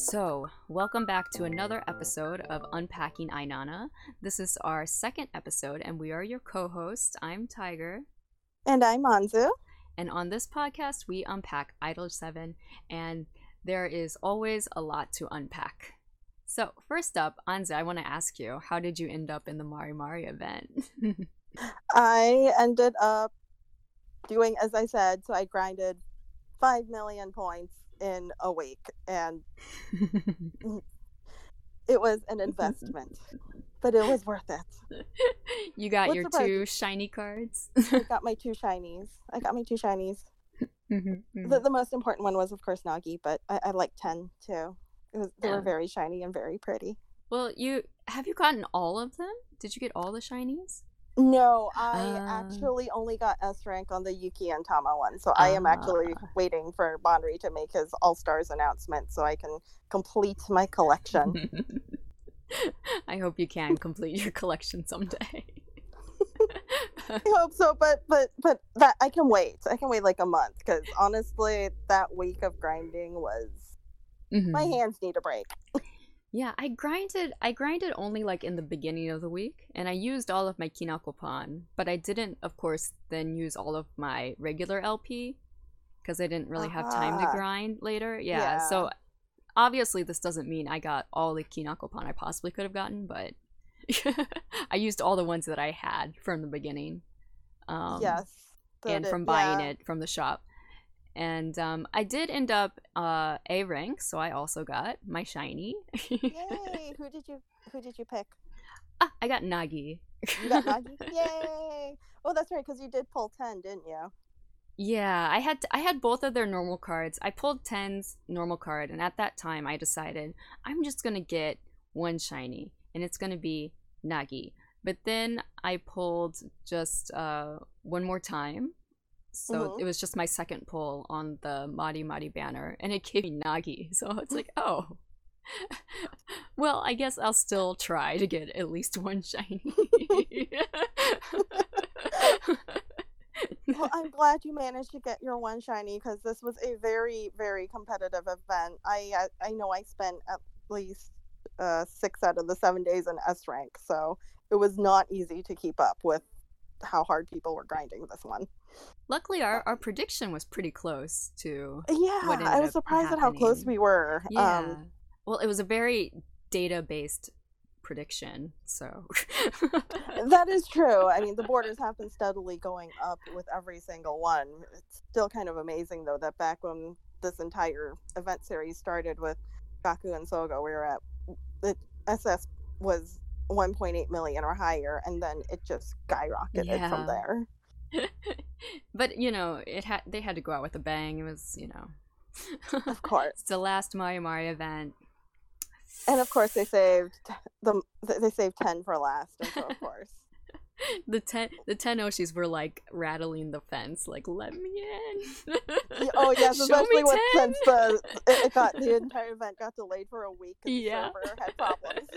So, welcome back to another episode of Unpacking Ainana. This is our second episode, and we are your co hosts. I'm Tiger. And I'm Anzu. And on this podcast, we unpack Idol 7, and there is always a lot to unpack. So, first up, Anzu, I want to ask you how did you end up in the Mari Mari event? I ended up doing as I said, so I grinded 5 million points in a week and it was an investment but it was worth it. You got What's your two shiny cards? I got my two shinies. I got my two shinies. Mm-hmm, mm-hmm. The, the, most important one was of course nagi but i, I like 10 too. Was they yeah. were very shiny and very pretty. Well you have you gotten all of them? Did you get all the shinies no, I uh, actually only got S rank on the Yuki and Tama one. So uh, I am actually ah. waiting for Banri to make his All Stars announcement so I can complete my collection. I hope you can complete your collection someday. I hope so, but but but that I can wait. I can wait like a month because honestly, that week of grinding was mm-hmm. my hands need a break. Yeah, I grinded I grinded only like in the beginning of the week and I used all of my Kinakopan, but I didn't of course then use all of my regular LP because I didn't really have time to uh-huh. grind later. Yeah, yeah, so obviously this doesn't mean I got all the Kinakopan I possibly could have gotten, but I used all the ones that I had from the beginning. Um, yes. And from buying yeah. it from the shop and um, I did end up uh, A rank, so I also got my shiny. Yay! Who did you Who did you pick? Ah, I got Nagi. You got Nagi. Yay! Oh, that's right, because you did pull ten, didn't you? Yeah, I had I had both of their normal cards. I pulled 10's normal card, and at that time, I decided I'm just gonna get one shiny, and it's gonna be Nagi. But then I pulled just uh, one more time, so mm-hmm. it was just my second pull on the Mari Mari banner, and it gave me Nagi. So it's like, oh, well, I guess I'll still try to get at least one shiny. well, I'm glad you managed to get your one shiny because this was a very, very competitive event. I I, I know I spent at least uh, six out of the seven days in S rank, so it was not easy to keep up with how hard people were grinding this one. Luckily, our, our prediction was pretty close to. Yeah, I was surprised happening. at how close we were. Yeah. Um, well, it was a very data based prediction, so. that is true. I mean, the borders have been steadily going up with every single one. It's still kind of amazing, though, that back when this entire event series started with Gaku and Sogo, we were at the SS was 1.8 million or higher, and then it just skyrocketed yeah. from there. but you know, it had they had to go out with a bang. It was you know, of course, it's the last Mari Mari event, and of course they saved the they saved ten for last, and so of course. the ten the ten Oshis were like rattling the fence, like let me in. oh yes, especially when since the it got the entire event got delayed for a week yeah. the server had problems.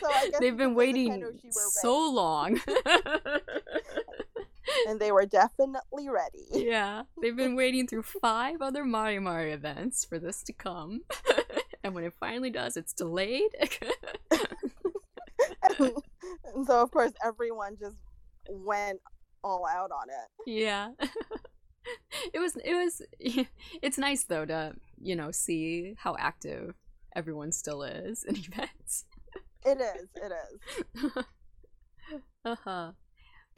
so I guess they've been waiting so long and they were definitely ready. Yeah, they've been waiting through five other Mari Mari events for this to come. and when it finally does, it's delayed. and so, of course, everyone just went all out on it. Yeah. it was, it was, it's nice though to, you know, see how active everyone still is in events. It is, it is. uh huh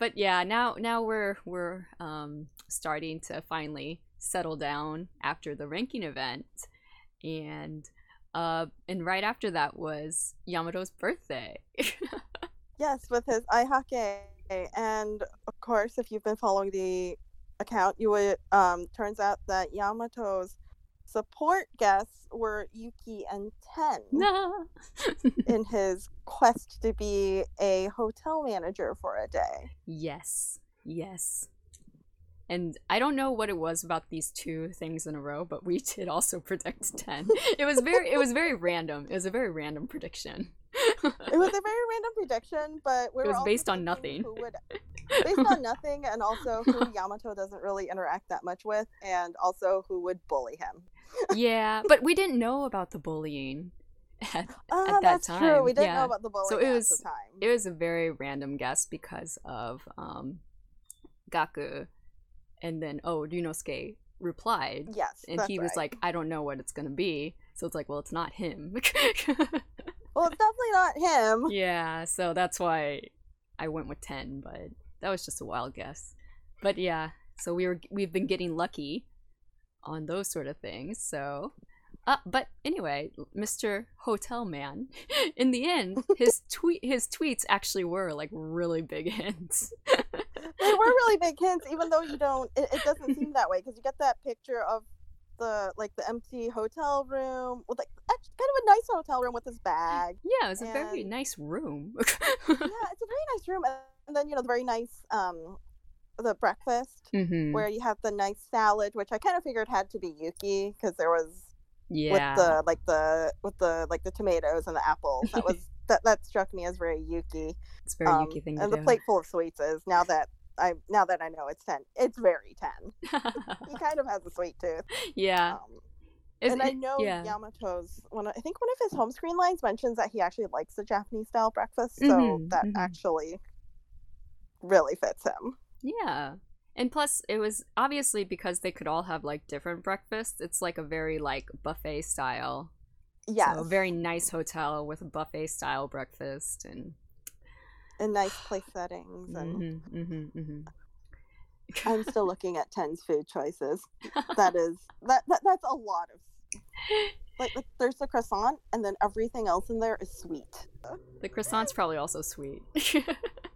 but yeah, now now we're we're um, starting to finally settle down after the ranking event, and uh, and right after that was Yamato's birthday. yes, with his aihake, and of course, if you've been following the account, you would um, turns out that Yamato's support guests were Yuki and Ten no. in his quest to be a hotel manager for a day. Yes, yes. And I don't know what it was about these two things in a row, but we did also predict ten. It was very, it was very random. It was a very random prediction. it was a very random prediction, but we it was based on nothing. Would, based on nothing, and also who Yamato doesn't really interact that much with, and also who would bully him. Yeah, but we didn't know about the bullying at, Oh, at that that's time. true. We didn't yeah. know about the bullying So it at was- the time. It was a very random guess because of um, Gaku, and then oh, Ryunosuke replied, yes, and he was right. like, "I don't know what it's gonna be." So it's like, well, it's not him. "Well, it's definitely not him." yeah, so that's why I went with ten, but that was just a wild guess. But yeah, so we were we've been getting lucky on those sort of things. So, uh, but anyway, Mr. Hotel Man, in the end, his tweet his tweets actually were like really big hints. they were really big hints, even though you don't. It, it doesn't seem that way because you get that picture of the like the empty hotel room with like actually kind of a nice hotel room with his bag. Yeah, it was a very nice room. yeah, it's a very nice room, and then you know the very nice um the breakfast hmm where you have the nice salad, which I kind of figured had to be Yuki because there was Yeah. with the like the with the like the tomatoes and the apples. That was that that struck me as very Yuki. it's very Um, Yuki thing to and do. the plate full of sweets is now that I now that I know it's ten. It's very ten. He kind of has a sweet tooth. yeah. Um, It's- and I know yeah. Yamato's one. I think one of his home screen lines mentions that he actually likes the Japanese style breakfast, so Mhm, that mhm. actually really fits him. Yeah. And plus it was obviously because they could all have like different breakfasts, it's like a very like buffet style. Yeah. So a very nice hotel with a buffet style breakfast and in nice place settings, and Mhm, mhm, mhm. I'm still looking at Ten's food choices. That is that, that that's a lot of like like, there's the croissant, and then everything else in there is sweet. the croissant's probably also sweet.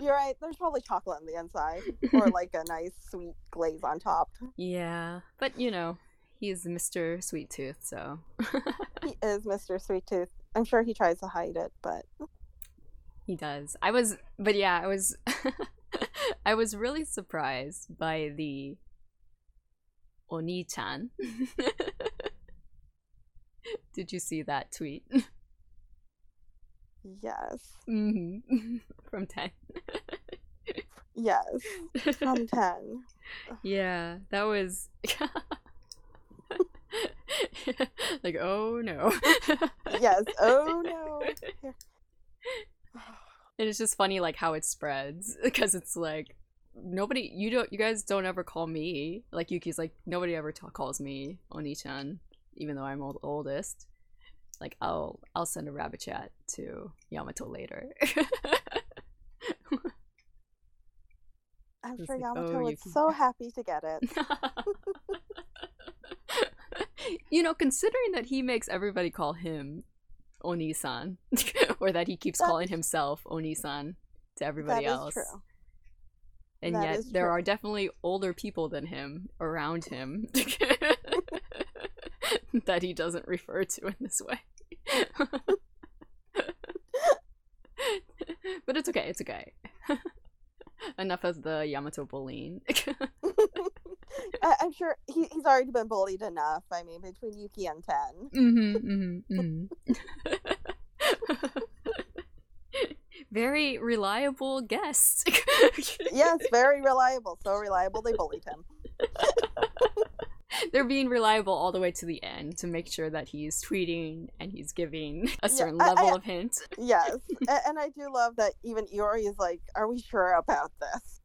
You're right. There's probably chocolate on the inside, or like a nice sweet glaze on top. yeah. But you know, he's Mr. Sweet Tooth, so He is Mr. Sweet Tooth. I'm sure he tries to hide it, but He does. I was, but yeah, I was, I was really surprised by the Oni-chan. Did you see that tweet? Yes, hmm From ten. yes, from ten. yeah, that was like, oh no. Yes. Oh no. And it's just funny like how it spreads because it's like nobody you don't you guys don't ever call me like Yuki's like nobody ever ta calls me Oni-chan even though I'm old- oldest. Like I'll I'll send a rabbit chat to Yamato later. I'm It's sure like, Yamato oh, was Yuki. so happy to get it. you know, considering that he makes everybody call him Oni-san or that he keeps That- calling himself Oni-san to everybody That is else. true. and That yet there are definitely older people than him around him that he doesn't refer to in this way. but it's okay, it's okay. Enough of the Yamato bullying. I- I'm sure he, he's already been bullied enough. I mean, between Yuki and Ten. mm-hmm, mm-hmm, Very reliable guest. Yes, very reliable. So reliable they bullied him. They're being reliable all the way to the end to make sure that he's tweeting and he's giving a certain I- level I- of hint. Yes, and I do love that even Iori is like, "Are we sure about this?"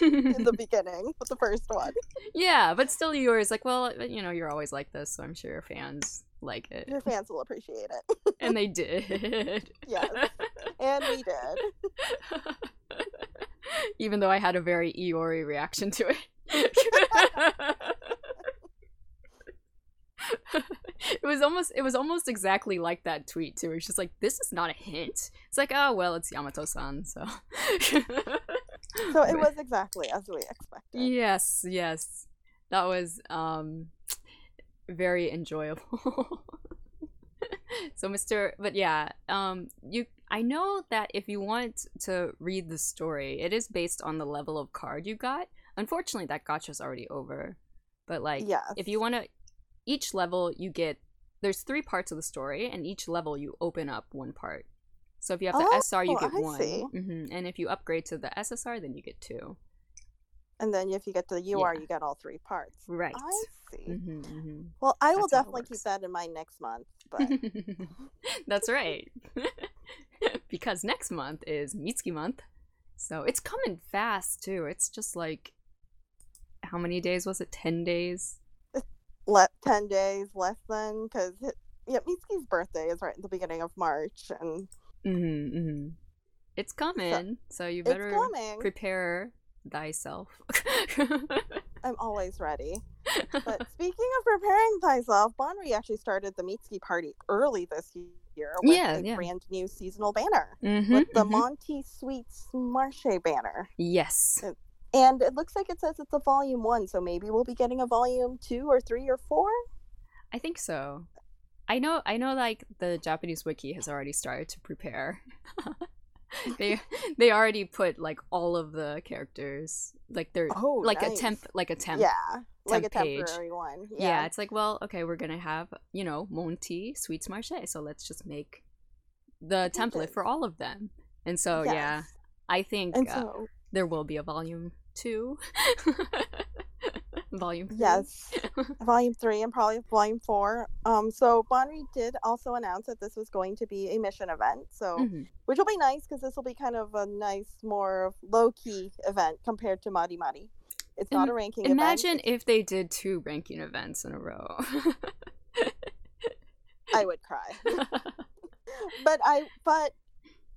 In the beginning, with the first one. yeah, but still, yours like, well, uh, you know, you're always like this, so I'm sure your fans like it, Your fans will appreciate it. and they did. Yes, and we did. Even though I had a very Iori reaction to it. It was almost it was almost exactly like that tweet too. It's just like this is not a hint. It's like, oh well, it's Yamato-san, so So it was exactly as we expected. Yes, yes. That was um very enjoyable. so Mr. but yeah, um you I know that if you want to read the story, it is based on the level of card you got. Unfortunately, that gacha's already over. But like Yes. if you want to each level you get there's three parts of the story and each level you open up one part. So if you have the Oh, SR you get I one. see. hmm And if you upgrade to the SSR then you get two. and then if you get to the UR, Yeah. you get all three parts. Right. I see. hmm hmm Well, I will That's it definitely keep that in mind next month. But That's right. because next month is Mitsuki month. So it's coming fast too. It's just like how many days was it? 10 days? Let ten days less than because yeah, Mitsuki's birthday is right at the beginning of March, and hmm hmm It's coming. So, you better prepare thyself. I'm always ready. But speaking of preparing thyself, Banri actually started the Mitsuki party early this year with Yeah, a yeah. brand new seasonal banner Mhm, with the mhm. Monty Sweets Marche banner. Yes. And it looks like it says it's a volume one, so maybe we'll be getting a volume two or three or four. I think so. I know I know like the Japanese wiki has already started to prepare. they they already put like all of the characters like they're Oh, like a temp like a temp. Yeah, like a temp page. temporary one. Yeah. Yeah. it's like, well, okay, we're gonna have, you know, Monty, Sweets Marche, so let's just make the template for all of them. And so yeah, I think And uh, there will be a volume two. volume three. yes, volume three and probably volume four. Um, so Banri did also announce that this was going to be a mission event. So, Mhm. which will be nice because this will be kind of a nice, more low key event compared to Mari Mari. It's not a ranking Imagine event. if they did two ranking events in a row. I would cry. but I, but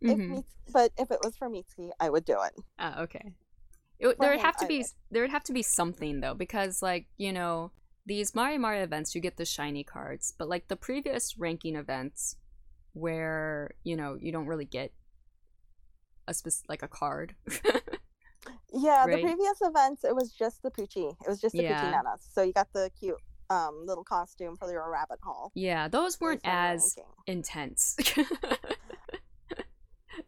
if Mhm. Mits- but if it was for Mitsuki, I would do it. Ah, okay. It, there would have to I be would. there would have to be something though because like you know these Mari Mari events you get the shiny cards but like the previous ranking events where you know you don't really get a spec- like a card. Yeah, Right. the previous events it was just the Poochie. It was just the Yeah. Poochie Nanas. So you got the cute um little costume for your rabbit hall. yeah, those weren't based on your as ranking. intense. yeah,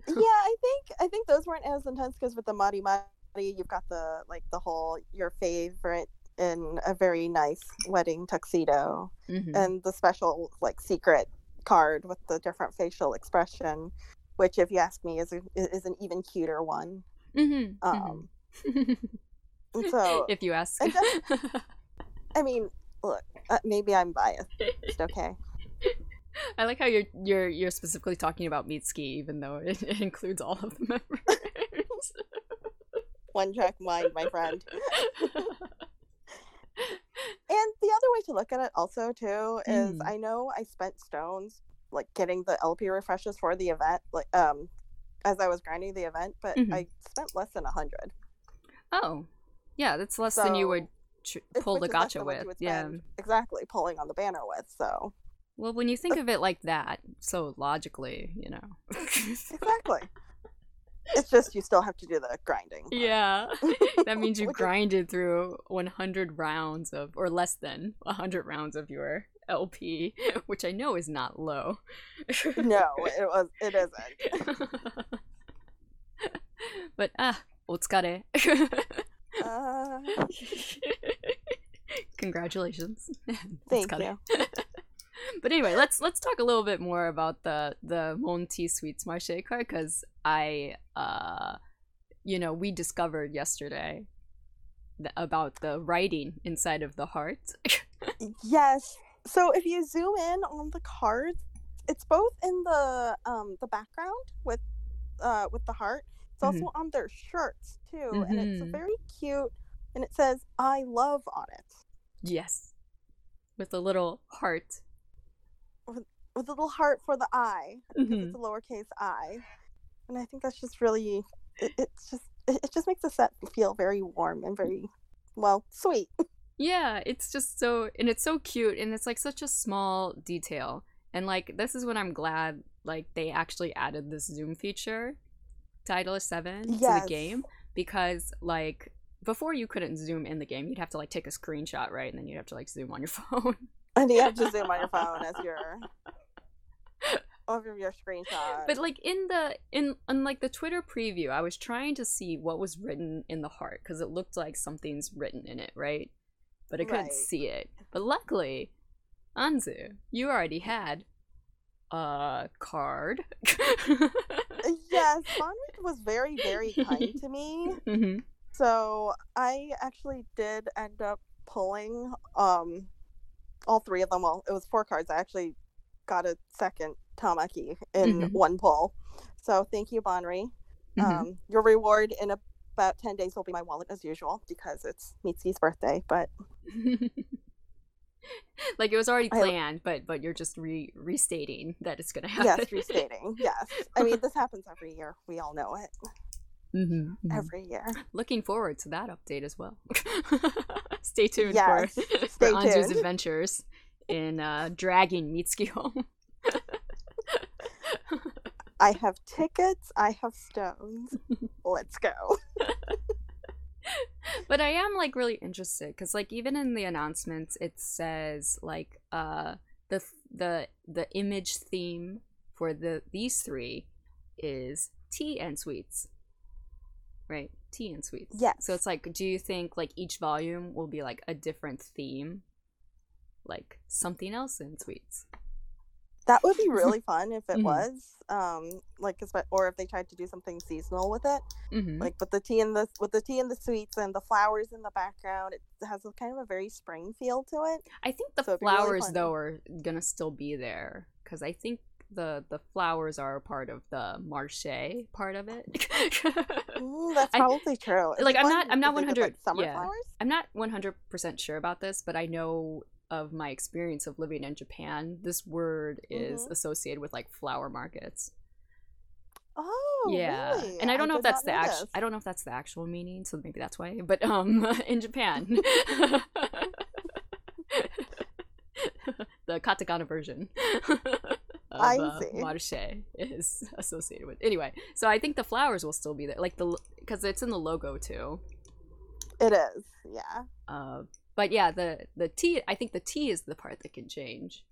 I think I think those weren't as intense because with the Mari Mari, you've got the like the whole your favorite in a very nice wedding tuxedo, Mhm. and the special like secret card with the different facial expression, which if you ask me is a, is an even cuter one. Mhm, Um, mhm. so if you ask. and I mean, look, uh, maybe I'm biased. Okay, I like how you're you're you're specifically talking about Mitsuki, even though it, it includes all of the members. One track mind, my friend. And the other way to look at it also too is Mm. I know I spent stones like getting the LP refreshes for the event like um as I was grinding the event, but Mhm. I spent less than a hundred. oh, yeah, that's less than you would tr- pull the which is less gacha than what you with. Yeah. Exactly, pulling on the banner with. So Well, when you think of it like that, so logically, you know. exactly. It's just you still have to do the grinding. Yeah. That means you grinded through 100 rounds of, or less than 100 rounds of your LP, which I know is not low. no, it was. It isn't. but ah, otsukare. uh... Congratulations. Thank otsukare. you. but anyway, let's let's talk a little bit more about the the Monty Sweets Marche card because I uh you know we discovered yesterday th- about the writing inside of the heart. Yes. So if you zoom in on the cards, it's both in the um the background with uh with the heart. It's Mhm. also on their shirts too, and it's Mhm. very cute. And it says "I love" on it yes, with a little heart. With a little heart for the I because Mhm. it's a lowercase I. And I think that's just really it, it's just it, it just makes the set feel very warm and very well sweet. Yeah, it's just so and it's so cute and it's like such a small detail. And like this is when I'm glad like they actually added this zoom feature to Idol 7 to the game because like before you couldn't zoom in the game, you'd have to like take a screenshot, right? And then you'd have to like zoom on your phone. And you have to zoom on your phone as your over your screenshot. but like in the in on like the Twitter preview, I was trying to see what was written in the heart because it looked like something's written in it, right? But I couldn't Right. see it. But luckily, Anzu, you already had a card. yes, Bonwit was very, very kind to me. Mhm. So I actually did end up pulling um all three of them. Well, it was four cards. I actually got a second Tamaki in Mhm. one pull. So thank you, Bonri. Mhm. Um, your reward in about ten days will be my wallet as usual because it's Mitsu's birthday. But like it was already I- planned, but but you're just re restating that it's gonna happen. yes, restating. Yes, I mean this happens every year. We all know it. Mhm, mhm. Every year. Looking forward to that update as well. Stay tuned Yes, for, for stay Anzu's adventures in uh, dragging Mitsuki home. I have tickets. I have stones. Let's go. but I am like really interested because like even in the announcements it says like uh the the the image theme for the these three is tea and sweets, right? Tea and sweets. Yes. So it's like, do you think like each volume will be like a different theme, like something else in sweets? That would be really fun if it Mhm. was. Um, like, or if they tried to do something seasonal with it, Mm-hmm. like with the tea and the with the tea and the sweets and the flowers in the background. It has a kind of a very spring feel to it. I think the So it'd really flowers though are gonna still be there because I think the the flowers are a part of the marche part of it. That's I- probably true. It'd like, I'm not- I'm not 100 like, summer yeah. flowers. I'm not 100% sure about this, but I know of my experience of living in Japan, this word is Mhm. associated with like flower markets. Oh, yeah. really? And I don't know if that's the actual. I don't know if that's the actual meaning, so maybe that's why. But um in Japan the katakana version of I uh, see. marche is associated with. Anyway, so I think the flowers will still be there like the cuz it's in the logo too. It is. Yeah. Uh, but yeah, the the tea. I think the tea is the part that can change.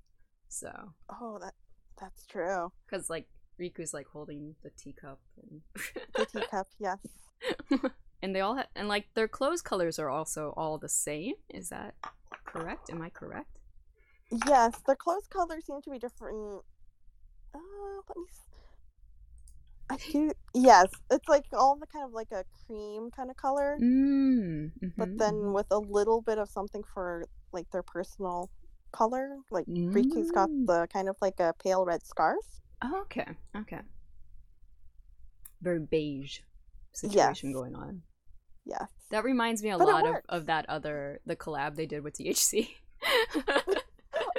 So, Oh, that that's true. because like Riku's like holding the teacup, and The teacup. yes. and they all ha- and like their clothes colors are also all the same. Is that correct? Am I correct? Yes, the clothes colors seem to be different. Uh, let me. I do. Yes, it's like all the kind of like a cream kind of color, Mm. but then with a little bit of something for like their personal color. Like Riku's got Mm. the kind of like a pale red scarf. Oh, okay, okay. Very beige situation Yes. going on. Yes. That reminds me a But lot of, of that other the collab they did with THC.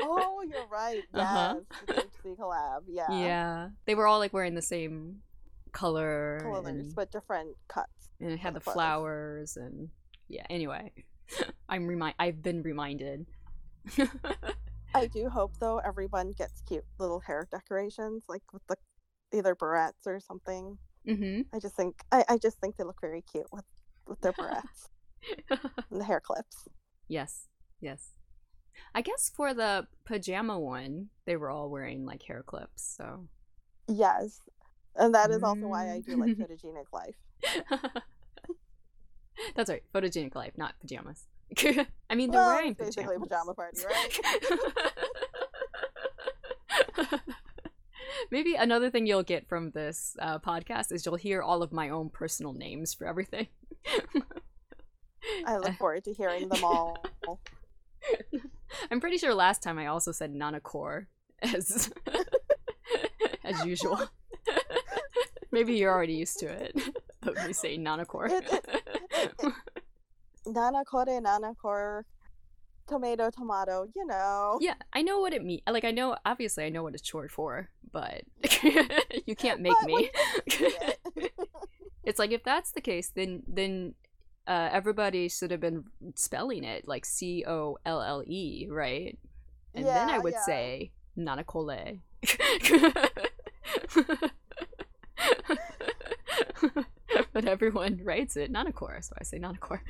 Oh, you're right. Yes, Uh-huh. The collab. Yeah. yeah, they were all like wearing the same color, Colors, but different cuts. and it had the the flowers and yeah. Anyway, I'm remind I've been reminded. I do hope though everyone gets cute little hair decorations, like with the either barrettes or something. hmm I just think I, I just think they look very cute with with their barrettes and the hair clips. yes, yes. I guess for the pajama one, they were all wearing like hair clips. So Yes, and that is also why I do like Mm. photogenic life. That's right, photogenic life, not pajamas. I mean, they're Well, wearing it's basically a pajama party, right? Maybe another thing you'll get from this uh, podcast is you'll hear all of my own personal names for everything. I look forward to hearing them all. I'm pretty sure last time I also said Nanakor as as usual. Maybe you're already used to it. Of me saying Nanakor. It- it- Nana kore, nana kore, tomato, tomato. You know. yeah, I know what it means. Like I know, obviously, I know what it's short for, but you can't make But me. when you see it- it's like if that's the case, then then uh, everybody should have been spelling it like C O L L E, right? And then I would yeah. say Nanakole. but everyone writes it Nanakor, so I say Nanakor.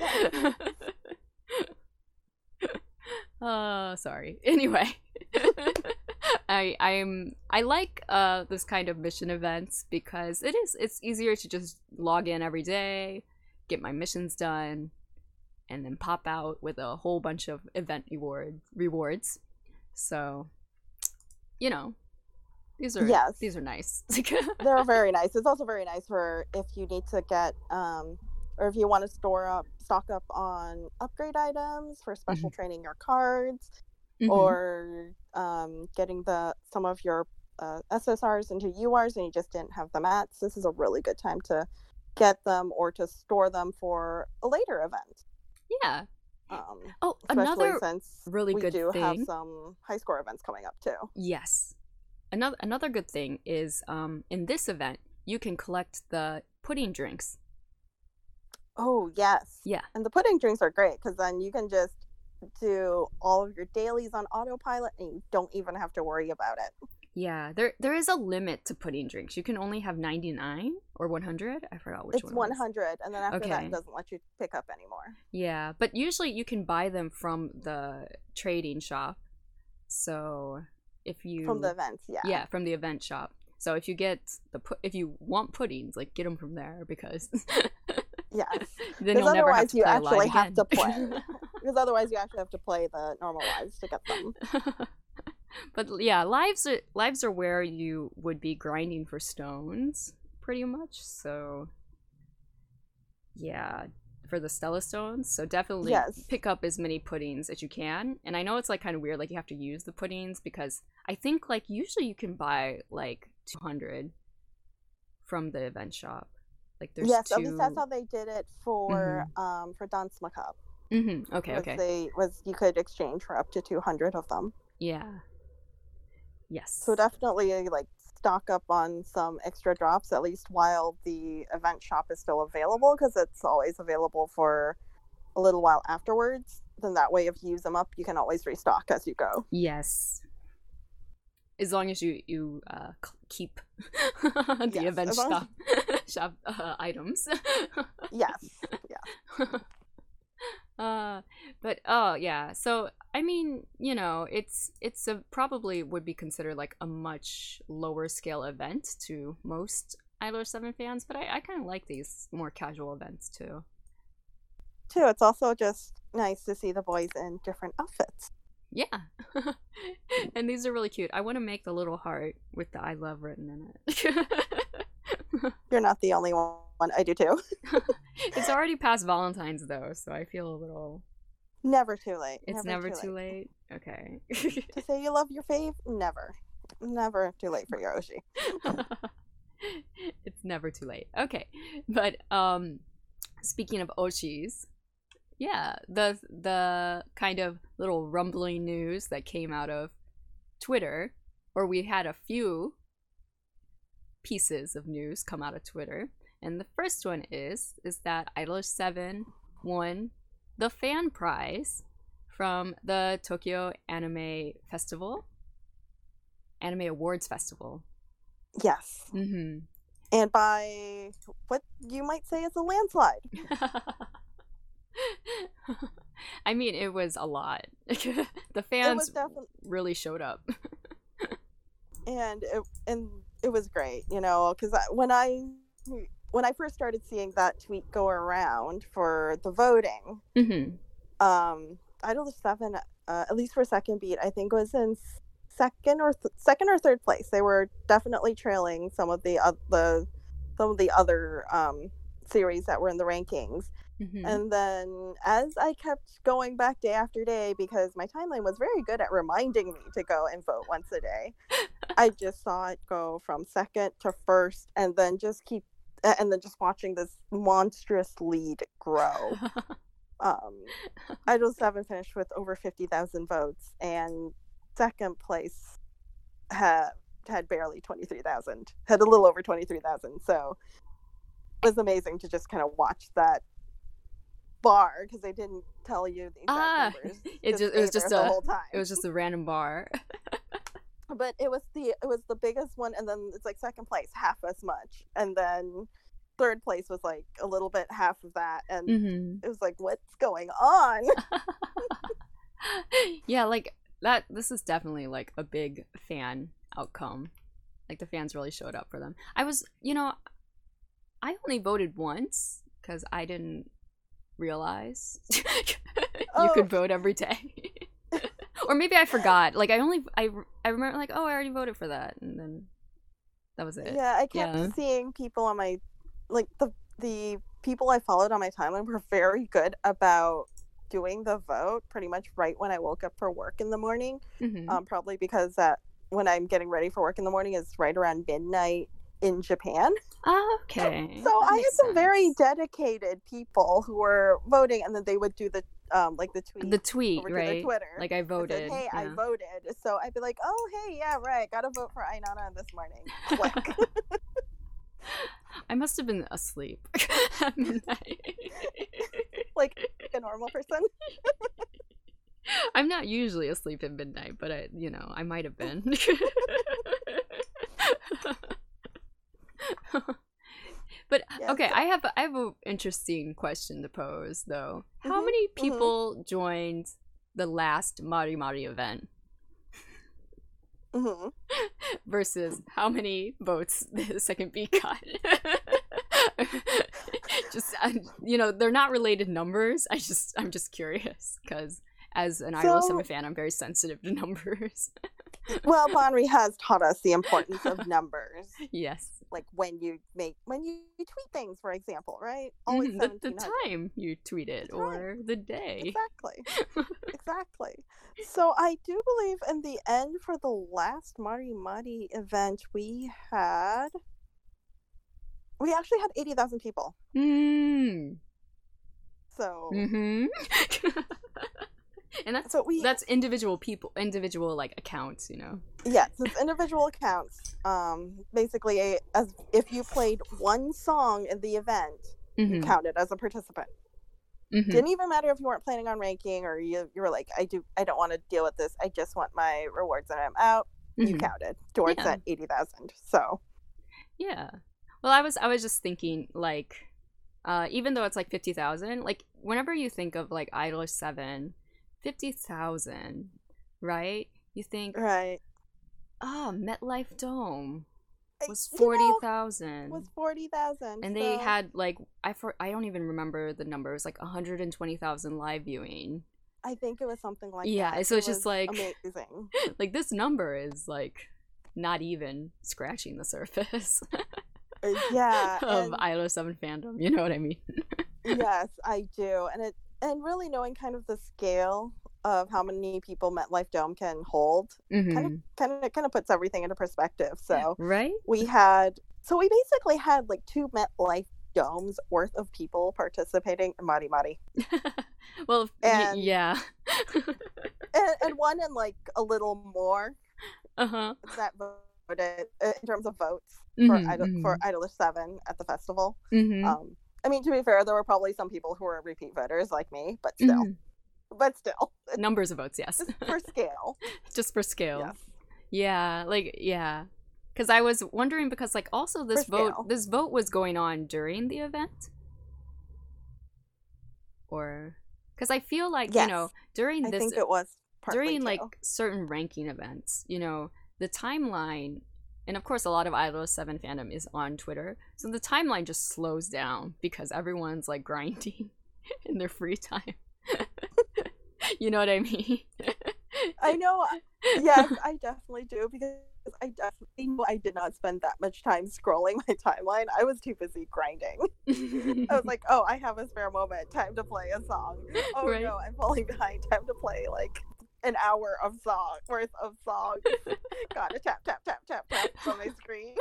uh sorry. Anyway. I I'm I like uh this kind of mission events because it is it's easier to just log in every day, get my missions done, and then pop out with a whole bunch of event reward rewards. So, you know, these are Yes. these are nice. They're very nice. It's also very nice for if you need to get um or if you want to store up stock up on upgrade items for special training your cards Mhm. or um, getting the some of your uh, SSRs into URs and you just didn't have the mats, this is a really good time to get them or to store them for a later event. yeah. Um, Oh, another since really good we good do have some high score events coming up too. Yes. Another another good thing is um in this event you can collect the pudding drinks. Oh yes, Yeah. and the pudding drinks are great because then you can just do all of your dailies on autopilot and you don't even have to worry about it. Yeah, there there is a limit to pudding drinks. You can only have 99 or 100. I forgot which it's one. it was. 100 and then after that it doesn't let you pick up anymore. Yeah, but usually you can buy them from the trading shop. So if you From the events, yeah. yeah from the event shop. So if you get the pu- if you want puddings, like get them from there because Yeah. then you'll never have otherwise to you play actually have again. to play. Because otherwise you actually have to play the normal lives to get them. but yeah, lives are lives are where you would be grinding for stones, pretty much. So yeah, for the Stella stones. So definitely Yes. pick up as many puddings as you can. And I know it's like kind of weird, like you have to use the puddings because I think like usually you can buy like two hundred from the event shop. Like there's yes, two. at least that's how they did it for um for Dance Macabre. hmm Okay, was okay. They was you could exchange for up to 200 of them. Yeah. Yes. So definitely like stock up on some extra drops at least while the event shop is still available because it's always available for a little while afterwards. Then that way, if you use them up, you can always restock as you go. Yes. As long as you you uh, keep the Yes, event as long as- shop shop uh, items. Yes, yeah, uh, but oh yeah. So I mean, you know, it's it's a probably would be considered like a much lower scale event to most Idler Seven fans, but I, I kind of like these more casual events too. too. It's also just nice to see the boys in different outfits. Yeah. and these are really cute. I want to make the little heart with the I love written in it. You're not the only one. I do too. it's already past Valentine's though, so I feel a little Never too late. it's never, too late. Okay. To say you love your fave, never, never too late for Yoshi. it's never too late. Okay. But um speaking of Oshis, yeah, the the kind of little rumbling news that came out of Twitter, or we had a few pieces of news come out of Twitter. And the first one is is that Idler 7 won the fan prize from the Tokyo Anime Festival. Anime Awards Festival. Yes, Mm-hmm. and by what you might say is a landslide. I mean, it was a lot. the fans definitely, really showed up. and it, and it was great, you know, because when I when I first started seeing that tweet go around for the voting, mm-hmm. um, Idol Seven, uh, at least for second beat, I think was in second or th- second or third place. They were definitely trailing some of the uh, the some of the other um, series that were in the rankings. Mm-hmm. And then as I kept going back day after day, because my timeline was very good at reminding me to go and vote once a day, I just saw it go from second to first and then just keep and then just watching this monstrous lead grow. Um, Idol 7 finished with over 50,000 votes, and second place had had barely 23,000, had a little over 23,000. So it was amazing to just kind of watch that bar because they didn't tell you the exact Ah, numbers. it just- it was just a- whole time. it was just a random bar. but it was the it was the biggest one, and then it's like second place half as much, and then third place was like a little bit half of that, and mm-hmm. it was like what's going on? yeah, like that. This is definitely like a big fan outcome. Like the fans really showed up for them. I was, you know, I only voted once because I didn't realize you Oh. could vote every day. or maybe I forgot. Like I only I I remember like oh I already voted for that and then that was it. Yeah, I kept Yeah. seeing people on my like the the people I followed on my timeline were very good about doing the vote pretty much right when I woke up for work in the morning. Mhm. Um, probably because that when I'm getting ready for work in the morning is right around midnight in Japan. Ah, okay. So that I had some very dedicated people who were voting, and then they would do the um like the tweet the tweet, over to right? the Twitter. Like I that said, voted. hey, I voted. So I'd be like, oh, hey, yeah, right, gotta vote for Ainana this morning. Click. I must have been asleep at midnight. like a normal person. I'm not usually asleep at midnight, but I, you know, I might have been. but Yeah, okay, I have I have an interesting question to pose though. How Mhm, many mhm. people joined the last Mari Mari event hmm versus how many votes the second beat got? just uh, you know, they're not related numbers. I just I'm just curious because as an So- 7 fan, I'm very sensitive to numbers. Well, Banri has taught us the importance of numbers. yes. Like when you make when you tweet things, for example, right? Always Mhm, the, the time you tweet it The or the day. Exactly. exactly. So I do believe in the end for the last Mari Mari event we had we actually had 80,000 people. Mm. So hmm and that's so we that's individual people, individual like accounts, you know. yes, it's individual accounts. Um basically a, as if you played one song in the event, Mhm, you counted as a participant. mhm. Didn't even matter if you weren't planning on ranking or you you were like I do I don't want to deal with this. I just want my rewards and I'm out. You Mhm. counted towards Yeah. that 80,000. So Yeah. Well, I was I was just thinking like uh even though it's like 50,000, like whenever you think of like Idol 7, 50,000, right? You think, right. "Ah, MetLife Dome was You know, 40,000." was 40,000. and they had like I for I don't even remember the numbers, like 120,000 live viewing. I think it was something like Yeah, that. so It it's just like- amazing. like this number is like not even scratching the surface Uh, yeah, of and Idol 7 fandom, you know what I mean? yes, I do. And it and really knowing kind of the scale of how many people MetLife Dome can hold Mhm. kind of kind of kind of puts everything into perspective. So Right? we had so we basically had like two MetLife domes worth of people participating in Mari Mari. well, y- And- yeah. And, and one in like a little more uh-huh. that voted uh, in terms of votes for Mhm, Idol for mhm, Idol 7 at the festival. mhm, Um, I mean, to be fair, there were probably some people who were repeat voters like me, but still, mhm. but still, Numbers of votes, yes. for scale. Just for scale. yes. Yeah, like yeah. Cuz I was wondering because like also this For vote scale. this vote was going on during the event or cuz I feel like, you know, Yes. during I this think it was during too. like certain ranking events, you know, the timeline and of course a lot of Idol 7 fandom is on Twitter. So the timeline just slows down because everyone's like grinding in their free time. you know what I mean? I know. Uh, yes, I definitely do because I definitely know I did not spend that much time scrolling my timeline. I was too busy grinding. I was like, oh, I have a spare moment. Time to play a song. Oh Right. no, I'm falling behind. Time to play like an hour of song worth of songs. Gotta tap tap tap tap tap on my screen.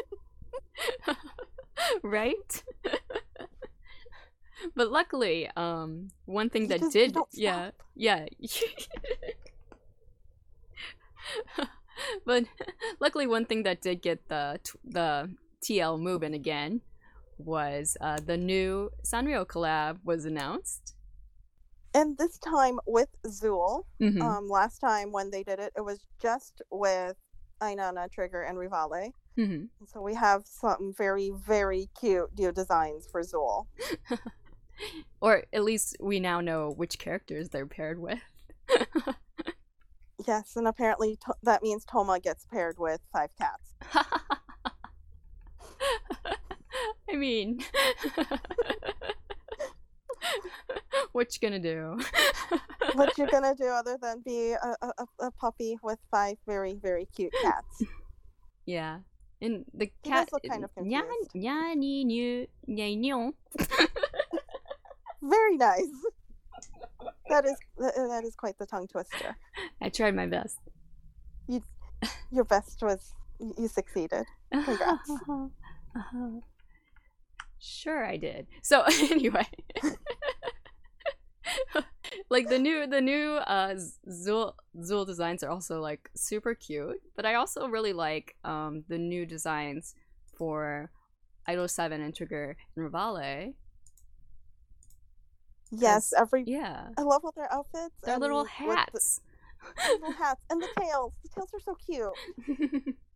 right? but luckily, um, one thing You that just- did, yeah, yeah. but luckily, one thing that did get the t- the TL moving again was uh, the new Sanrio collab was announced. And this time with Zool. Mhm. Um, last time when they did it, it was just with Ainana, Trigger, and Re:vale. Mhm. So we have some very, very cute new designs for Zool. Or at least we now know which characters they're paired with. Yes, and apparently to- that means Toma gets paired with five cats. I mean, what you gonna do? What you gonna do other than be a, a, a- puppy with five very, very cute cats? yeah, and the He cat. does kind of Nya confused. nya ni nu nya nyo. Very nice. That is that is quite the tongue twister. I tried my best. You, Your best was you succeeded. Congrats. Uh-huh. Sure, I did. So anyway, like the new the new uh Zool Zool designs are also like super cute, but I also really like um the new designs for Idol Seven and Trigger and Re:vale. Yes, every Yeah, I love all their outfits. their and little with the- hats. little hats and the tails. The tails are so cute.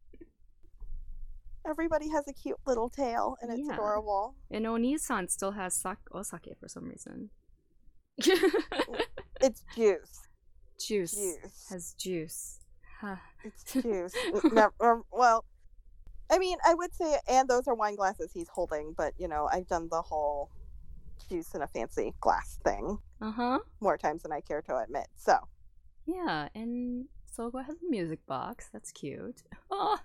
Everybody has a cute little tail, and it's Yeah. adorable. and Oni-san still has sak- osake for some reason. It's juice. juice Juice. has juice. Huh. It's juice. Never, well, I mean, I would say, and those are wine glasses he's holding, but you know, I've done the whole juice in a fancy glass thing Uh huh. more times than I care to admit. So, Yeah, and Sogo has a music box. That's cute. Oh,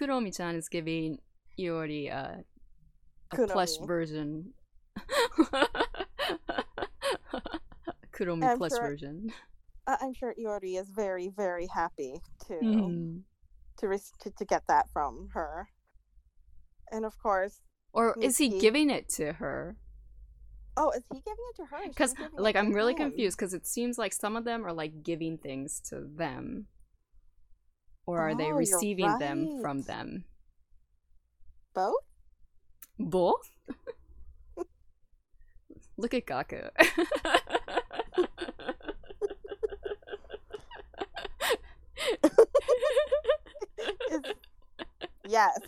Kuromi-chan is giving Iori uh, a plush version. Kuromi I'm plush sure- version. I'm sure Iori is very, very happy to Mhm. to, re- to to get that from her. And of course, Or is he Mitsuki. giving it to her? oh, is he giving it to her? Because, like, I'm really him? confused because it seems like some of them are like giving things to them. Or are they Oh, you're receiving them from them? Both? Both? Look at Gaku. Is- yes.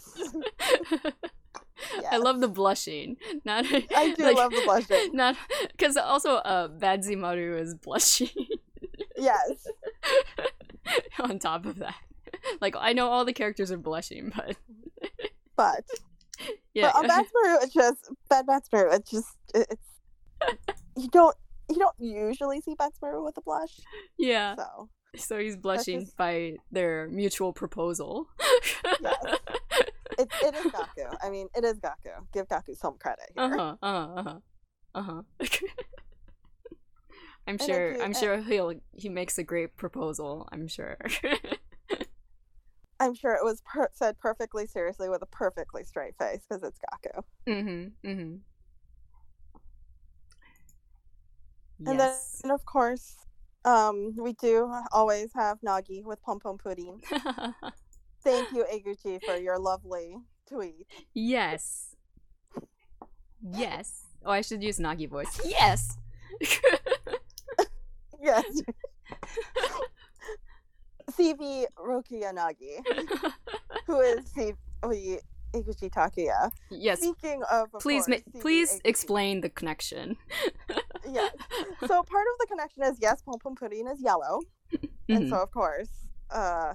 I love the blushing. Not I do like, love the blushing. Not because also uh Badtz-Maru is blushing Yes. on top of that. Like I know all the characters are blushing, but But yeah. but on Badtz-Maru, it's just Bad Badtz-Maru. It's just it's you don't you don't usually see Badtz-Maru with a blush. yeah. So So he's blushing just- by their mutual proposal. Yes. it, it is Gaku. I mean, it is Gaku. Give Gaku some credit here. Uh-huh. Uh-huh. Uh-huh. Uh-huh. I'm sure I'm sure he'll he makes a great proposal, I'm sure. I'm sure it was per- said perfectly seriously with a perfectly straight face because it's Gaku. mm-hmm. Mm-hmm. And Yes. then, of course, um, we do always have Nagi with Pompompurin. Thank you, Eguchi, for your lovely tweet. yes. Yes. Oh, I should use Nagi voice. Yes. Yes. CV Rokuya Nagi, who is CV Eguchi Takuya. yes. Speaking of, of Please, course, ma- please explain the connection. Yes. So part of the connection is yes, Pompompurin is yellow, and Mhm. so of course, uh,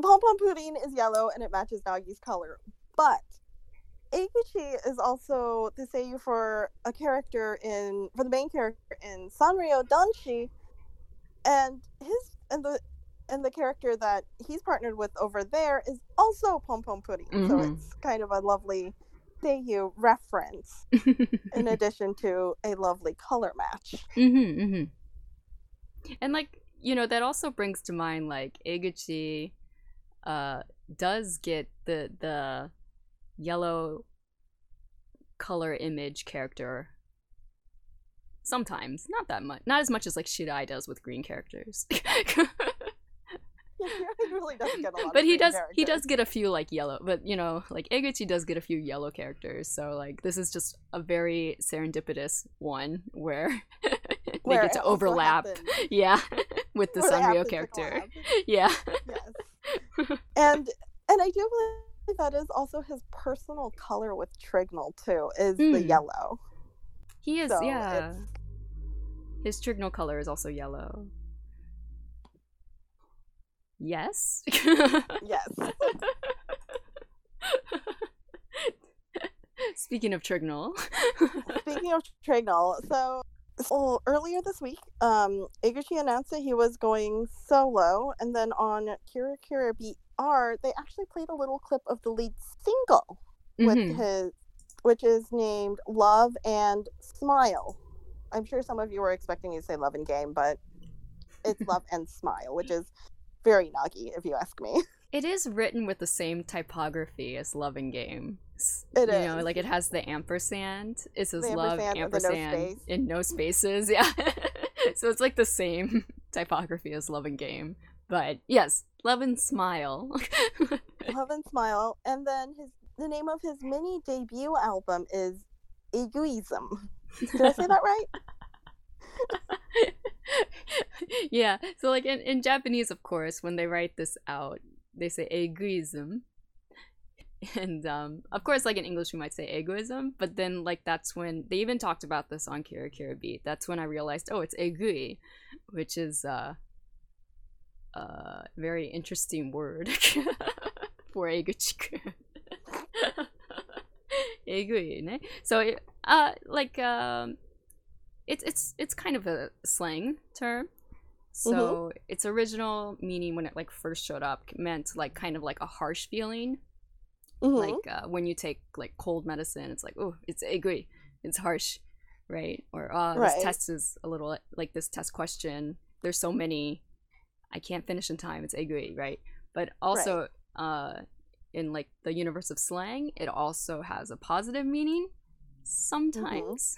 Pompompurin is yellow and it matches Nagi's color. But Eguchi is also the seiyuu for a character in for the main character in Sanrio Danshi, and his and the and the character that he's partnered with over there is also Pompompurin. So Mhm. it's kind of a lovely seiyuu reference in addition to a lovely color match. Mm-hmm, mm-hmm. And like, you know, that also brings to mind like Eguchi uh does get the the yellow color image character sometimes. Not that much. Not as much as like Shidai does with green characters. he really does get a lot. but he does he does get a few like yellow but you know like Eguchi does get a few yellow characters so like this is just a very serendipitous one where they Where get to overlap happened yeah with the Sanrio character yeah Yes. and and I do believe that is also his personal color with Trignal too, is the Mm. yellow. he is So yeah his Trignal color is also yellow yes Yes. speaking of Trignal Speaking of Trignal, so so earlier this week, um, Eguchi announced that he was going solo, and then on Kira Kira BR, they actually played a little clip of the lead single with Mhm. his which is named Love and Smile. I'm sure some of you were expecting me to say Love and Game, but it's Love and Smile, which is very naggy, if you ask me. It is written with the same typography as Love and Game. It you know, like it has the ampersand. It says The love ampersand no in no spaces. Yeah, so it's like the same typography as Love and Game, but yes, Love and Smile. Love and Smile. And then his the name of his mini debut album is Egoism. Did I say that right? yeah, so like in, in Japanese, of course, when they write this out, they say egoism. And um, of course, like in English, we might say egoism, but then like that's when they even talked about this on Kira Kira Beat. That's when I realized, oh, it's egui, which is uh, a very interesting word for eguchiku. egui, ne? So, it- uh, like um, it's it's it's kind of a slang term. So its original meaning when it like first showed up meant like kind of like a harsh feeling. Mhm. like uh, when you take like cold medicine it's like oh it's angry. It's harsh. Right? Or uh Right. this test is a little like this test question there's so many i can't finish in time. It's angry. Right? But also uh in like the universe of slang it also has a positive meaning sometimes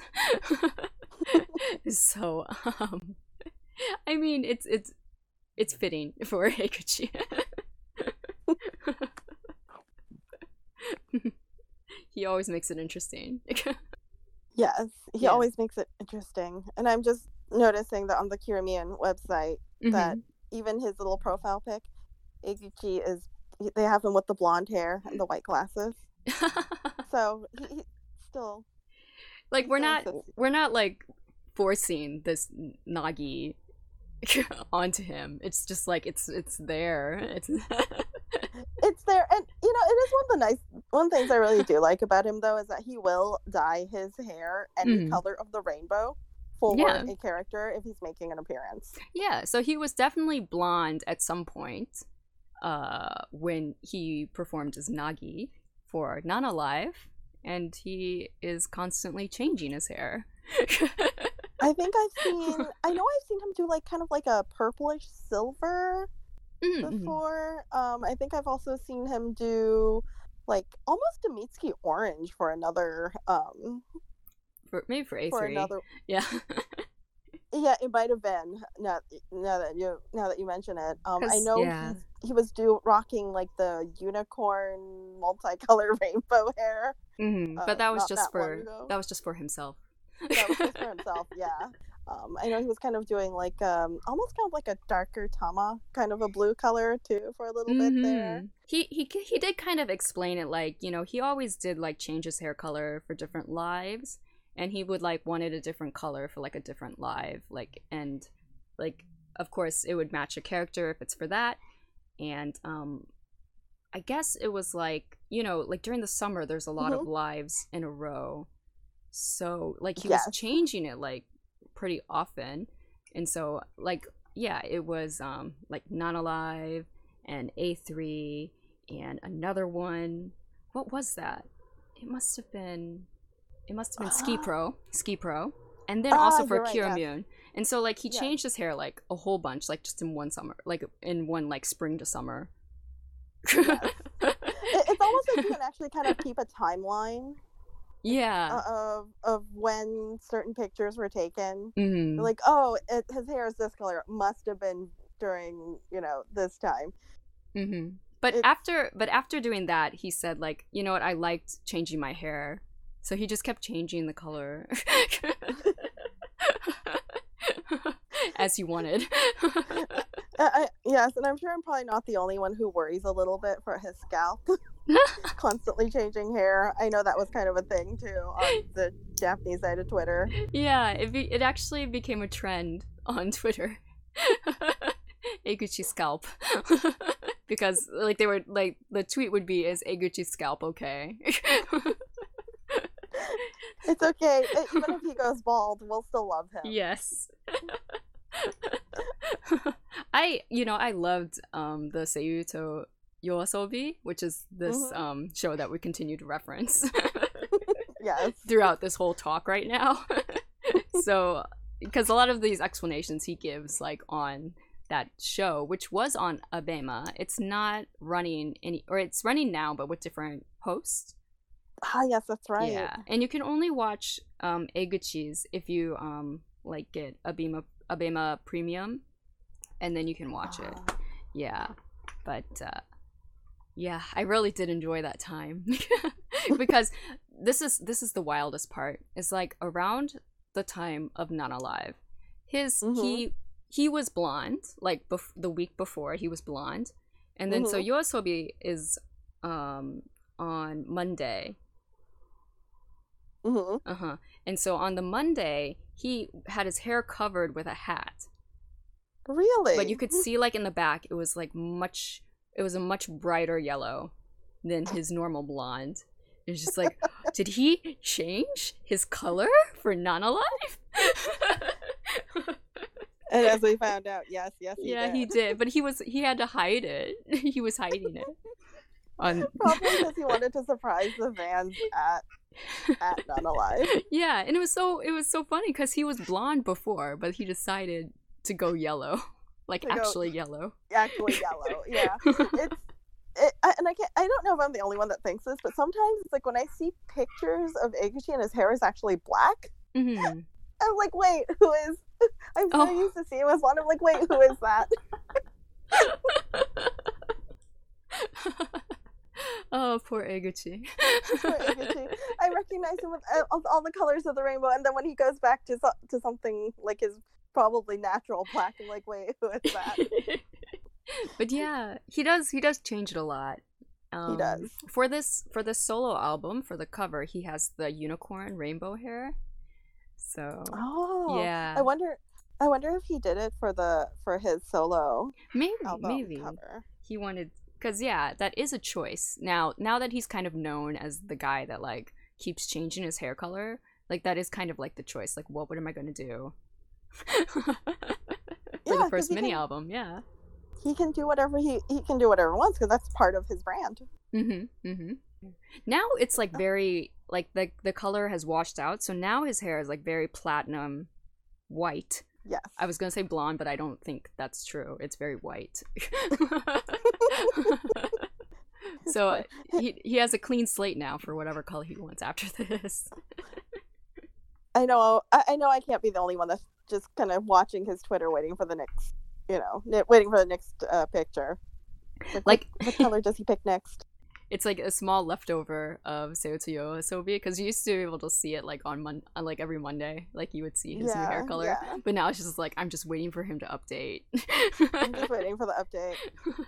so um i mean it's it's it's fitting for Eguchi. he always makes it interesting. Yes, he Yeah. always makes it interesting. And I'm just noticing that on the Kiramune website, that even his little profile pic, Eguchi is they have him with the blonde hair and the white glasses. So he, he still like we're not we're not like forcing this nagi onto him. It's just like it's it's there. It's it's there and you know, it is one of the nice one things I really do like about him though is that he will dye his hair any Mhm. color of the rainbow for Yeah. a character if he's making an appearance. yeah. So he was definitely blonde at some point, uh, when he performed as Nagi for Nana Live, and he is constantly changing his hair. I think I've seen I know I've seen him do like kind of like a purplish silver Mhm. before. Um, I think I've also seen him do like almost a Mitsuki orange for another. Um, For, maybe for A for three. another. Yeah. Yeah, it might have been. Now, now that you now that you mention it, um, I know yeah. he's, he was do rocking like the unicorn multicolor rainbow hair. Mhm. Uh, but that was just that for that was just for himself. That was just for himself. Yeah. Um, I know he was kind of doing like um, almost kind of like a darker tama, kind of a blue color too, for a little bit there. Mhm. He he he did kind of explain it like you know he always did like change his hair color for different lives, and he would like wanted a different color for like a different live like and like of course it would match a character if it's for that, and um, I guess it was like you know like during the summer there's a lot of lives in a row, so like he Yes. was changing it like pretty often, and so like yeah it was um like Nana Live and A3 and another one. What was that? It must have been it must have been Ski. Pro, Ski Pro. And then Ah, also for right, yes. Kiramune. And so like he Yes. changed his hair like a whole bunch like just in one summer, like in one like spring to summer. It, it's almost like you can actually kind of keep a timeline yeah. of of when certain pictures were taken. Mhm. Like, oh, it, his hair is this color. It must have been during you know this time. hmm But It's- after but after doing that, he said like, you know what, I liked changing my hair. So he just kept changing the color as he wanted. I, yes, and I'm sure I'm probably not the only one who worries a little bit for his scalp. Constantly changing hair. I know that was kind of a thing too on the Japanese side of Twitter. yeah, it be- it actually became a trend on Twitter. Eguchi scalp. because like they were like the tweet would be is Eguchi scalp okay? It's okay. Even if he goes bald, we'll still love him. Yes. I you know I loved um the Seiyu to Yoasobi, which is this Mhm. um show that we continue to reference. Yes. throughout this whole talk right now. so, because a lot of these explanations he gives, like on that show, which was on Abema, it's not running any, or it's running now, but with different hosts. Ah, yes, that's right. Yeah, and you can only watch um, Eguchi's if you um like get Abema Abema Premium, and then you can watch it. Ah. Yeah, but uh, yeah, I really did enjoy that time because this is this is the wildest part. It's like around the time of Nana Live, his Mhm. he he was blonde like bef- the week before he was blonde, and then so Mhm. Yoasobi is um on Monday. Hmm Uh huh. And so on the Monday, he had his hair covered with a hat. Really? But you could see like in the back, it was like much. It was a much brighter yellow than his normal blonde. It was just like, did he change his color for Nana Live? And as we found out, yes, yes, he yeah, did. he did. But he was he had to hide it. he was hiding it. On Probably because he wanted to surprise the fans at at Nana Live. yeah, and it was so it was so funny because he was blonde before, but he decided to go yellow, like To go- actually yellow. Actually yellow. Yeah. It's it, I, and I can't, I don't know if I'm the only one that thinks this, but sometimes it's like when I see pictures of Eguchi and his hair is actually black, hmm I'm like, wait, who is? I'm so Oh. used to seeing him as blonde. I'm like, wait, who is that? Oh, poor Eguchi. Poor Eguchi. I recognize him with uh, all, all the colors of the rainbow, and then when he goes back to so- to something like his probably natural black, I'm like, wait, who is that? but yeah, he does he does change it a lot. Um, does. For this for this solo album, for the cover, he has the unicorn rainbow hair. So Oh, yeah, I wonder. I wonder if he did it for the for his solo maybe album maybe cover. he wanted because yeah, that is a choice. Now now that he's kind of known as the guy that like keeps changing his hair color, like that is kind of like the choice. Like, what what am I gonna do? for Yeah, the 'cause first mini can- album, yeah. He can do whatever he he can do whatever he wants because that's part of his brand. Mm-hmm. Mm-hmm. Now it's like very like the the color has washed out, so now his hair is like very platinum white. Yes. I was gonna say blonde, but I don't think that's true. It's very white. so he he has a clean slate now for whatever color he wants after this. I know. I, know. I can't be the only one that's just kind of watching his Twitter, waiting for the next. You know, waiting for the next uh, picture. Like, Like what color does he pick next? It's like a small leftover of Seiyu to Yoasobi because you used to be able to see it like on Mon- on like every Monday, like you would see his new hair color. yeah. But now it's just like I'm just waiting for him to update. I'm just waiting for the update.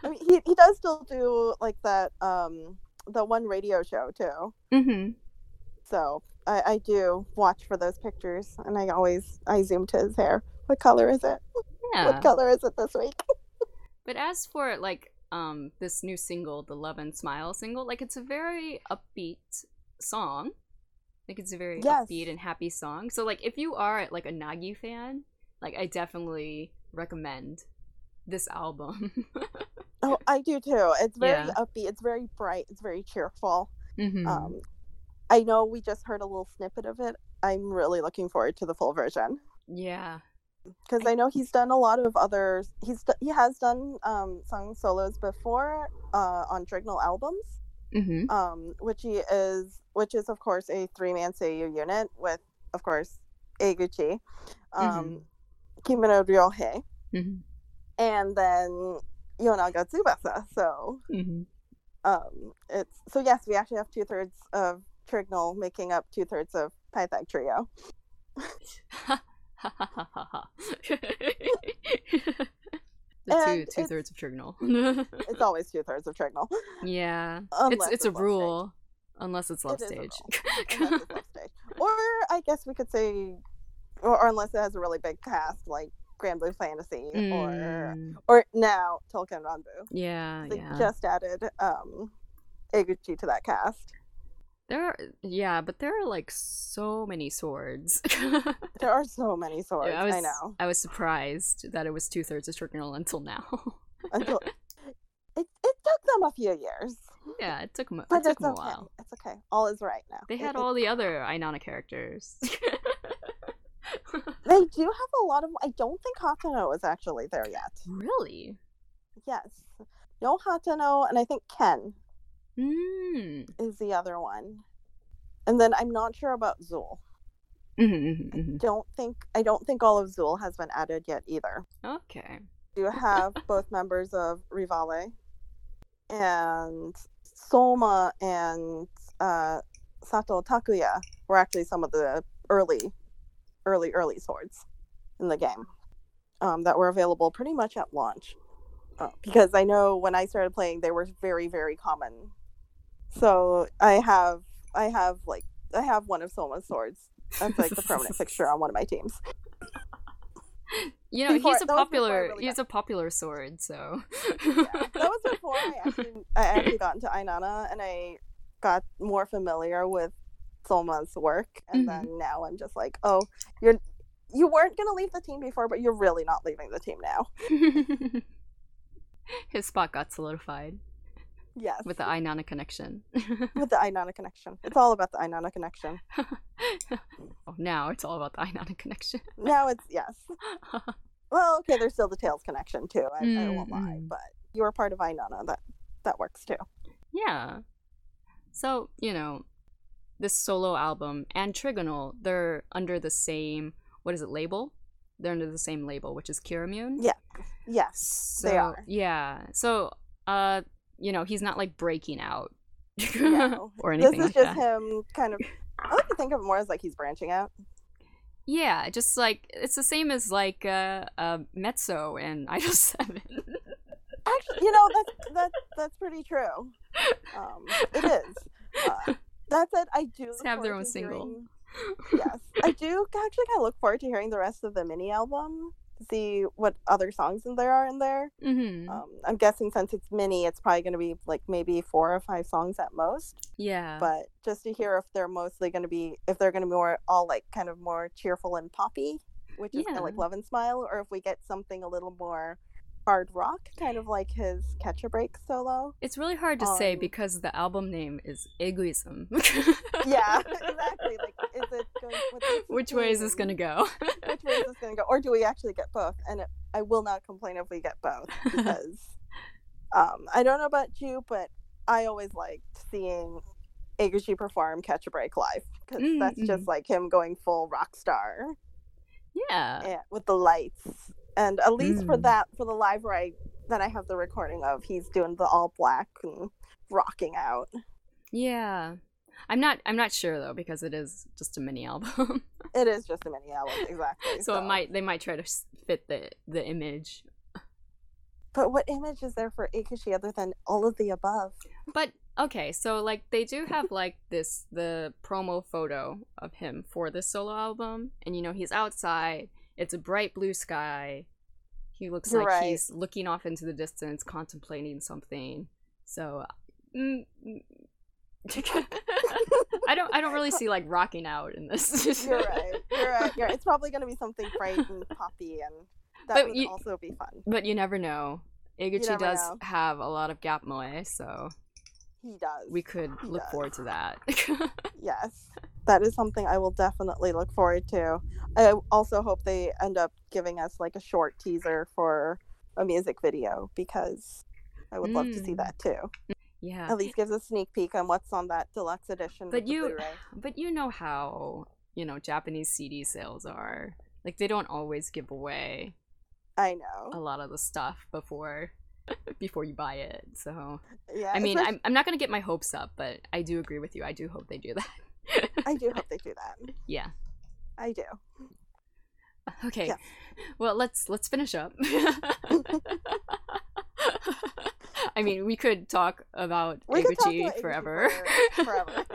I mean, he he does still do like that um the one radio show too. mm-hmm. So I I do watch for those pictures, and I always I zoom to his hair. What color is it? Yeah. What color is it this week? But as for like um this new single, the Love and Smile single, like it's a very upbeat song. Like it's a very Yes. upbeat and happy song. So like if you are like a Nagi fan, like I definitely recommend this album. Oh, I do too. It's very Yeah. upbeat. It's very bright. It's very cheerful. mm-hmm. Um, I know we just heard a little snippet of it. I'm really looking forward to the full version yeah. Because I know he's done a lot of other. He's he has done um, song solos before uh, on Trignal albums, Mm-hmm. um, which he is, which is of course a three man seiyu unit with, of course, Eguchi, um, Kimura Ryohei, Mm-hmm. and then Yonaga Tsubasa. So Mm-hmm. um it's so yes we actually have two thirds of trignal making up two thirds of pythag trio the And two two thirds of Trignal. it's always two thirds of trignal yeah, Unless it's a it's love rule, unless it's love It stage. it's love stage. Or i guess we could say or, or unless it has a really big cast like Granblue Fantasy or Mm, or now Touken Ranbu yeah, they yeah. just added um Eguchi to that cast There are yeah, but there are like so many swords. there are so many swords I was i know I was surprised that it was two thirds of Trignal until now. until it, it took them a few years yeah, it took 'em- but it took it's 'em a okay while. it's Okay, all is right now. They had it- all the other Ainana characters. They do have a lot of. I don't think Hatano is actually there yet. really? Yes, no Hatano, and I think Ken Mm. is the other one. And then I'm not sure about Zool. Mm-hmm, Don't think I don't think all of Zool has been added yet either. Okay. You have both members of Re:vale and Soma and uh, Sato Takuya were actually some of the early, early, early swords in the game um, that were available pretty much at launch. Uh, because I know when I started playing, they were very, very common. So I have, I have like, I have one of Soma's swords. That's like the permanent fixture on one of my teams. You know, Before- he's a that was before I popular he's a popular sword, so that was before I actually I actually got into Ainana and I got more familiar with Soma's work and Mhm. then now I'm just like, oh, you're you weren't gonna leave the team before, but you're really not leaving the team now. his spot got solidified Yes. with the Ainana connection. with the Ainana connection. It's all about the Ainana connection. oh, now it's all about the Ainana connection. Now it's yes. Well, okay, there's still the Tails connection too. I, I won't lie, Mm-mm. but you are part of Ainana. That that works too. Yeah. So, you know, this solo album and Trignal, they're under the same what is it, label? They're under the same label, which is Kiramune. Yeah. Yes. So, they are. Yeah. So, uh, you know, he's not like breaking out No. or anything. This is like just that. him kind of I like to think of it more as like he's branching out. Yeah, just like it's the same as like uh, uh Mezzo and Idol Seven. Actually, you know that's that's that's pretty true. Um, it is. Uh, that said, I do have their own single. hearing- yes, I do actually kind of look forward to hearing the rest of the mini album see what other songs there are in there. hmm Um, I'm guessing since it's mini, it's probably going to be like maybe four or five songs at most. yeah. But just to hear if they're mostly going to be if they're going to be more all like kind of more cheerful and poppy, which is kind of like Love and Smile, or if we get something a little more hard rock, kind of like his Catch a Break solo. It's really hard to say um, because the album name is Egoism. yeah, exactly. Like, is it going? Which way is this gonna go? Which way is this going to go? Or do we actually get both? And it, I will not complain if we get both because um, I don't know about you, but I always liked seeing Eguchi perform Catch a Break live because Mm, that's just like him going full rock star yeah. and, with the lights. And at least for Mm. that, for the live where I that I have the recording of, he's doing the all black and rocking out. Yeah. I'm not I'm not sure though because it is just a mini album. It is just a mini album, exactly. so it might they might try to fit the the image. But what image is there for Eguchi other than all of the above? But okay, so like they do have like this the promo photo of him for this solo album, and you know he's outside. It's a bright blue sky. He looks You're like right. he's looking off into the distance, contemplating something. So, mm, mm. I don't I don't really see like rocking out in this. You're right. You're right. You're right. It's probably going to be something bright and poppy, and that But would you- also be fun. But you never know. Eguchi does know. have a lot of gap moe, so He does. we could He look does. forward to that. Yes, that is something I will definitely look forward to. I also hope they end up giving us like a short teaser for a music video because I would love to see Mm. that too. yeah. At least gives a sneak peek on what's on that deluxe edition. But you- But you know how, you know, Japanese CD sales are. Like they don't always give away I know. A lot of the stuff before before you buy it. So, Yeah, I mean, especially- I'm I'm not going to get my hopes up, but I do agree with you. I do hope they do that. I do hope they do that. yeah. I do. Okay. Yes. Well, let's let's finish up. I mean, we could talk about We about forever. for- forever.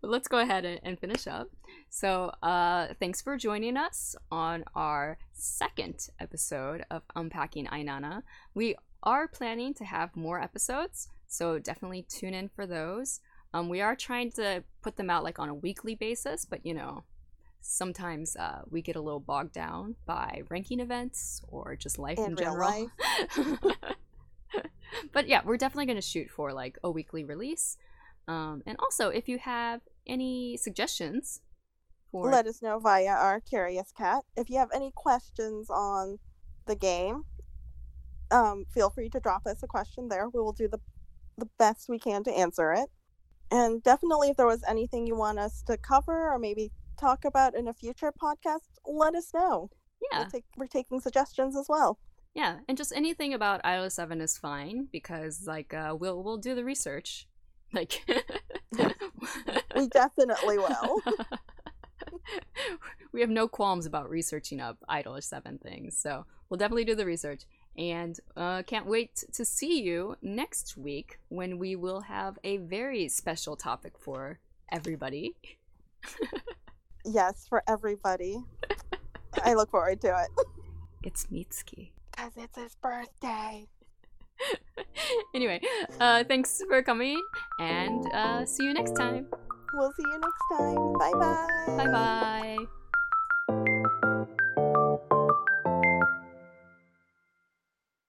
but let's go ahead and, and finish up. So, uh, thanks for joining us on our second episode of Unpacking Ainana. We are planning to have more episodes, so definitely tune in for those. Um, we are trying to put them out like on a weekly basis, but you know, sometimes uh, we get a little bogged down by ranking events or just life in real general. but yeah, we're definitely going to shoot for like a weekly release. Um, and also, if you have any suggestions for Let us know via our Curious Cat. If you have any questions on the game, um, feel free to drop us a question there. We will do the the best we can to answer it. And definitely, if there was anything you want us to cover or maybe talk about in a future podcast, let us know. yeah, We'll take, we're taking suggestions as well. yeah, and just anything about Isla Seven is fine because like uh, we'll we'll do the research. Like We definitely will. we have no qualms about researching up Idol Seven things, so we'll definitely do the research. And uh, can't wait to see you next week when we will have a very special topic for everybody. Yes, for everybody. I look forward to it. It's Mitsuki. Because it's his birthday. anyway, uh, thanks for coming, and uh, see you next time. We'll see you next time. Bye bye. Bye bye.